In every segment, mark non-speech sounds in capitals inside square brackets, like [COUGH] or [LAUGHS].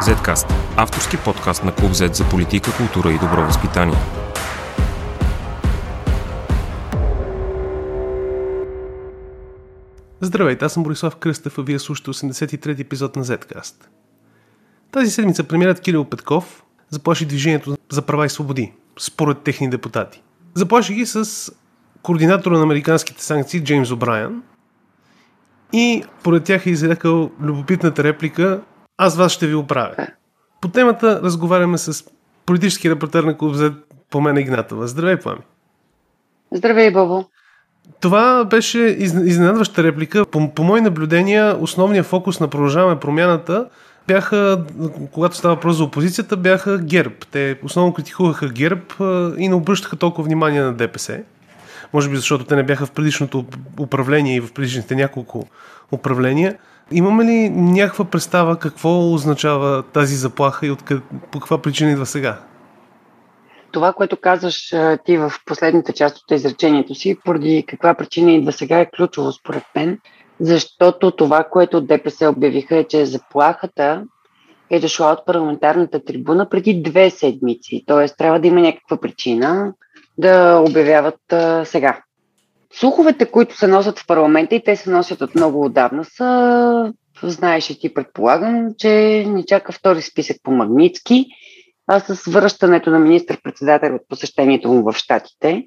Zcast – авторски подкаст на Клуб Z за политика, култура и добро възпитание. Здравейте, аз съм Борислав Кръстев, а вие слушате 83-ти епизод на Zcast. Тази седмица премиерът Кирил Петков заплаши движението за права и свободи, според техни депутати. Заплаши ги с координатора на американските санкции Джеймс О'Брайан и поред тях е изрекал любопитната реплика аз вас ще ви оправя. По темата разговаряме с политически репортер на клуб Z Помена Игнатова. Здравей, Плами. Здравей, Бобо. Това беше изненадваща реплика. По, по мои наблюдения, основният фокус на продължаване промяната бяха, когато става въпрос за опозицията, бяха ГЕРБ. Те основно критикуваха ГЕРБ и не обръщаха толкова внимание на ДПС. Може би защото те не бяха в предишното управление и в предишните няколко управления. Имаме ли някаква представа какво означава тази заплаха и от по каква причина идва сега? Това, което казваш ти в последната част от изречението си, поради каква причина идва сега е ключово според мен, защото това, което ДПС обявиха е, че заплахата е дошла от парламентарната трибуна преди две седмици. Тоест трябва да има някаква причина да обявяват сега. Слуховете, които се носят в парламента и те се носят от много отдавна са, знаеш и ти предполагам, че ни чака втори списък по Магницки, а с връщането на министър-председател от посещението му в Штатите.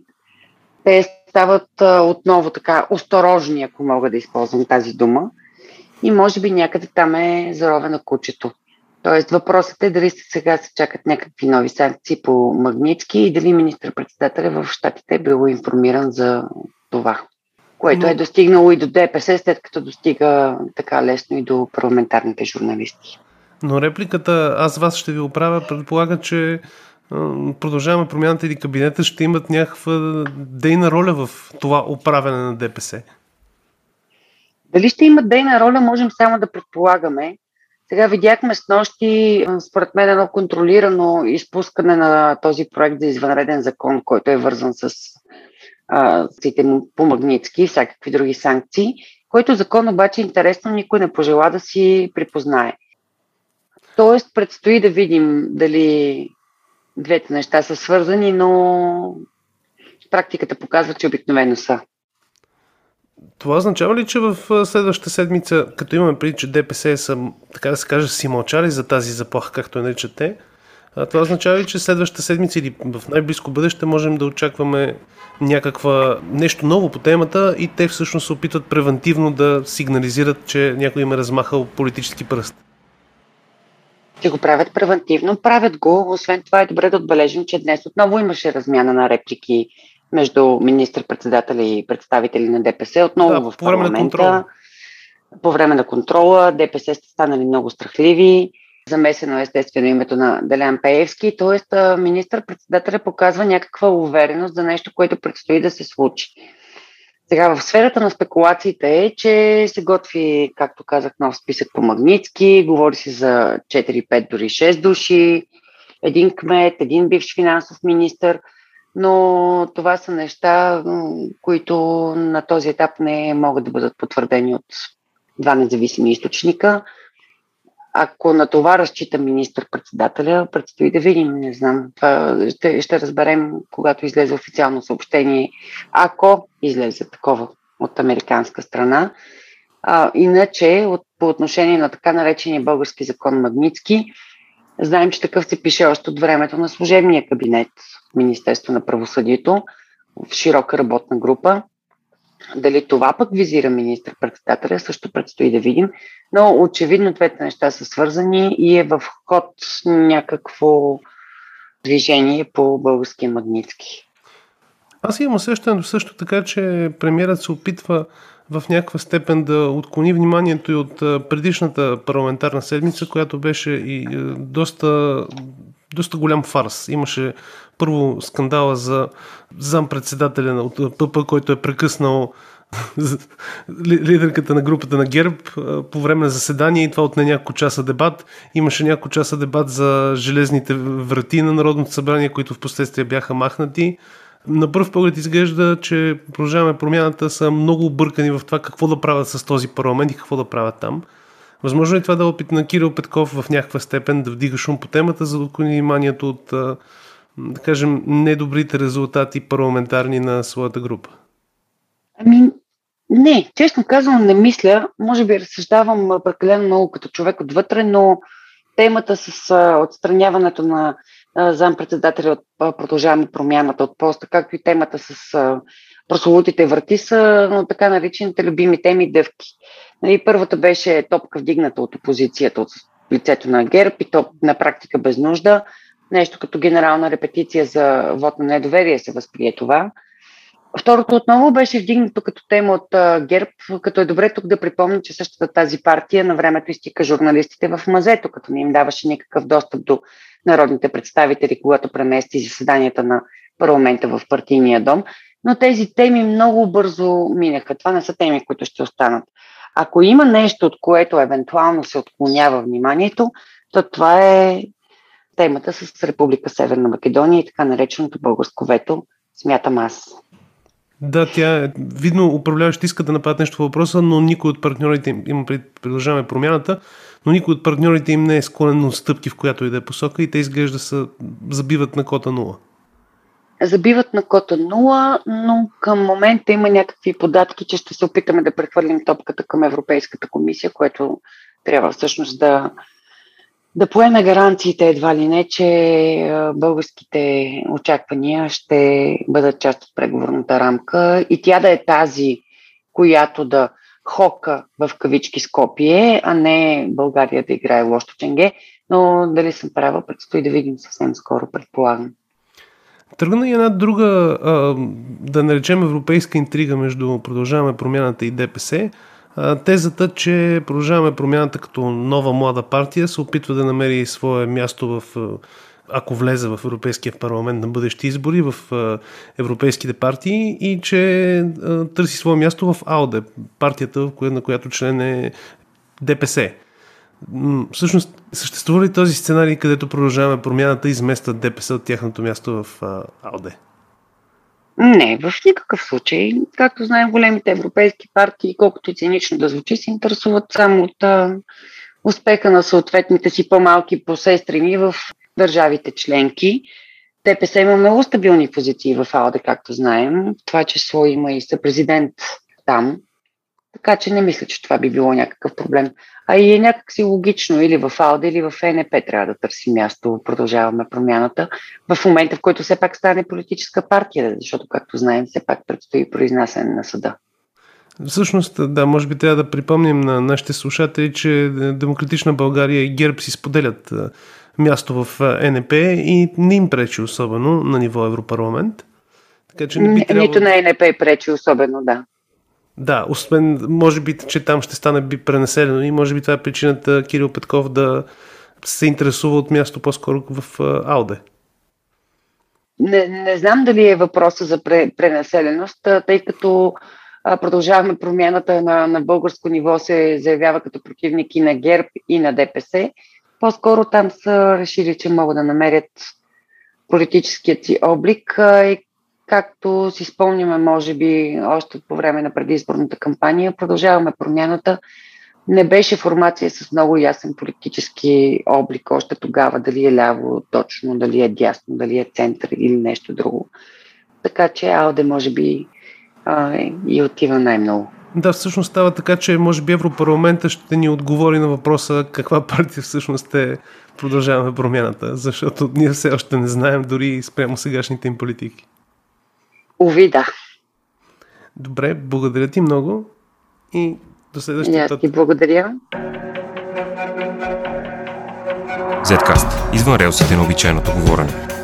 Те стават а, отново така осторожни, ако мога да използвам тази дума. И може би някъде там е заровено кучето. Тоест въпросът е дали сега се чакат някакви нови санкции по Магницки и дали министър-председателя в Штатите е бил информиран за това, което е достигнало и до ДПС, след като достига така лесно и до парламентарните журналисти. Но репликата аз вас ще ви оправя предполага, че продължаваме промяната или кабинета ще имат някаква дейна роля в това управяне на ДПС. Дали ще имат дейна роля, можем само да предполагаме. Сега видяхме с нощи, според мен, едно контролирано изпускане на този проект за извънреден закон, който е вързан с санкциите му по Магницки и всякакви други санкции, който закон обаче интересно никой не пожела да си припознае. Тоест предстои да видим дали двете неща са свързани, но практиката показва, че обикновено са. Това означава ли, че в следващата седмица, като имаме преди, че ДПС са, така да се каже, си мълчали за тази заплаха, както я наричат те, това означава ли, че следващата седмица или в най-близко бъдеще можем да очакваме някаква нещо ново по темата и те всъщност се опитват превентивно да сигнализират, че някой им е размахал политически пръст? Ще го правят превентивно, правят го. Освен това е добре да отбележим, че днес отново имаше размяна на реплики между министър-председателя и представители на ДПС, отново да, в по време парламента. По време на контрола ДПС сте станали много страхливи. Замесено е естествено името на Делян Пеевски, т.е. министър-председателя показва някаква увереност за нещо, което предстои да се случи. Сега в сферата на спекулациите е, че се готви, както казах, нов списък по Магницки, говори се за 4, 5, дори 6 души, един кмет, един бивш финансов министр, но това са неща, които на този етап не могат да бъдат потвърдени от два независими източника. Ако на това разчита министър-председателя, предстои да видим, не знам. Това ще, ще разберем, когато излезе официално съобщение, ако излезе такова от американска страна. А, иначе, от, по отношение на така наречения български закон Магницки, знаем, че такъв се пише още от времето на служебния кабинет Министерство на правосъдието в широка работна група. Дали това пък визира министър-председателя, също предстои да видим, но очевидно двете неща са свързани и е в ход някакво движение по българския магнитски. Аз имам усещането също така, че премиерът се опитва в някаква степен да отклони вниманието и от предишната парламентарна седмица, която беше и доста, доста голям фарс. Имаше първо скандала за зам-председателя от ПП, който е прекъснал [LAUGHS] лидерката на групата на ГЕРБ по време на заседание и това отне няколко часа дебат. Имаше няколко часа дебат за железните врати на Народното събрание, които в последствие бяха махнати. На първ поглед изглежда, че продължаваме промяната са много объркани в това какво да правят с този парламент и какво да правят там. Възможно ли това да е опит на Кирил Петков в някаква степен да вдига шум по темата, за да отклони вниманието от, да кажем, недобрите резултати парламентарни на своята група? Ами, не, честно казвам, не мисля. Може би разсъждавам прекалено много като човек отвътре, но темата с отстраняването на зампредседателя от продължаваме промяната от поста, както и темата с прословутите врати са така наречените любими теми дъвки. Нали, първата беше топка вдигната от опозицията от лицето на ГЕРБ и то на практика без нужда. Нещо като генерална репетиция за вод на недоверие се възприе това. Второто отново беше вдигнато като тема от ГЕРБ, като е добре тук да припомня, че същата тази партия на времето изтика журналистите в мазето, като не им даваше никакъв достъп до народните представители, когато премести заседанията на парламента в партийния дом. Но тези теми много бързо минаха. Това не са теми, които ще останат. Ако има нещо, от което евентуално се отклонява вниманието, то това е темата с Република Северна Македония и така нареченото българско вето, смятам аз. Да, тя, видно, управляващите искат да направят нещо по въпроса, но никой от партньорите им, има продължаваме промяната, но никой от партньорите им не е склонен на стъпки, в която и да е посока и те изглежда са, забиват на кота нула. Забиват на кота нула, но към момента има някакви податки, че ще се опитаме да прехвърлим топката към Европейската комисия, което трябва всъщност да, да поеме гаранциите едва ли не, че българските очаквания ще бъдат част от преговорната рамка и тя да е тази, която да хока в кавички Скопие, а не България да играе лошо ченге, но дали съм права, предстои да видим съвсем скоро, предполагам. Тръгна и една друга, да наречем европейска интрига между Продължаваме промяната и ДПС – тезата, че продължаваме промяната като нова млада партия, се опитва да намери свое място в ако влезе в Европейския парламент на бъдещи избори, в европейските партии и че търси свое място в АОДЕ, партията, на която член е ДПС. Всъщност, съществува ли този сценарий, където продължаваме промяната и изместват ДПС от тяхното място в АОДЕ? Не, в никакъв случай. Както знаем, големите европейски партии, колкото и цинично да звучи, се интересуват само от а, успеха на съответните си по-малки посестрини в държавите членки. ДПС има много стабилни позиции в АОД, както знаем. Това число има и съпрезидент там, така че не мисля, че това би било някакъв проблем. А и е някакси логично или в АЛДА, или в ЕНП трябва да търси място. Продължаваме промяната в момента, в който все пак стане политическа партия, защото, както знаем, все пак предстои произнасяне на съда. Всъщност, да, може би трябва да припомним на нашите слушатели, че Демократична България и ГЕРБ си споделят място в НП и не им пречи особено на ниво Европарламент. Така, че не би трябвало... Нито на НП пречи особено, да. Да, освен, може би, че там ще стане би пренеселено и може би това е причината Кирил Петков да се интересува от място по-скоро в Ауде. Не, не знам дали е въпроса за пренаселеност, тъй като продължаваме промяната на, на българско ниво се заявява като противник и на ГЕРБ и на ДПС. По-скоро там са решили, че могат да намерят политическият си облик и Както си спомняме, може би, още по време на предизборната кампания, продължаваме промяната. Не беше формация с много ясен политически облик още тогава, дали е ляво точно, дали е дясно, дали е център или нещо друго. Така че Алде може би а, и отива най-много. Да, всъщност става така, че може би Европарламента ще ни отговори на въпроса каква партия всъщност е продължаваме промяната, защото ние все още не знаем дори спрямо сегашните им политики. Уви, да. Добре, благодаря ти много и до следващия път. ти благодаря. Zcast. Извън релсите на обичайното говорене.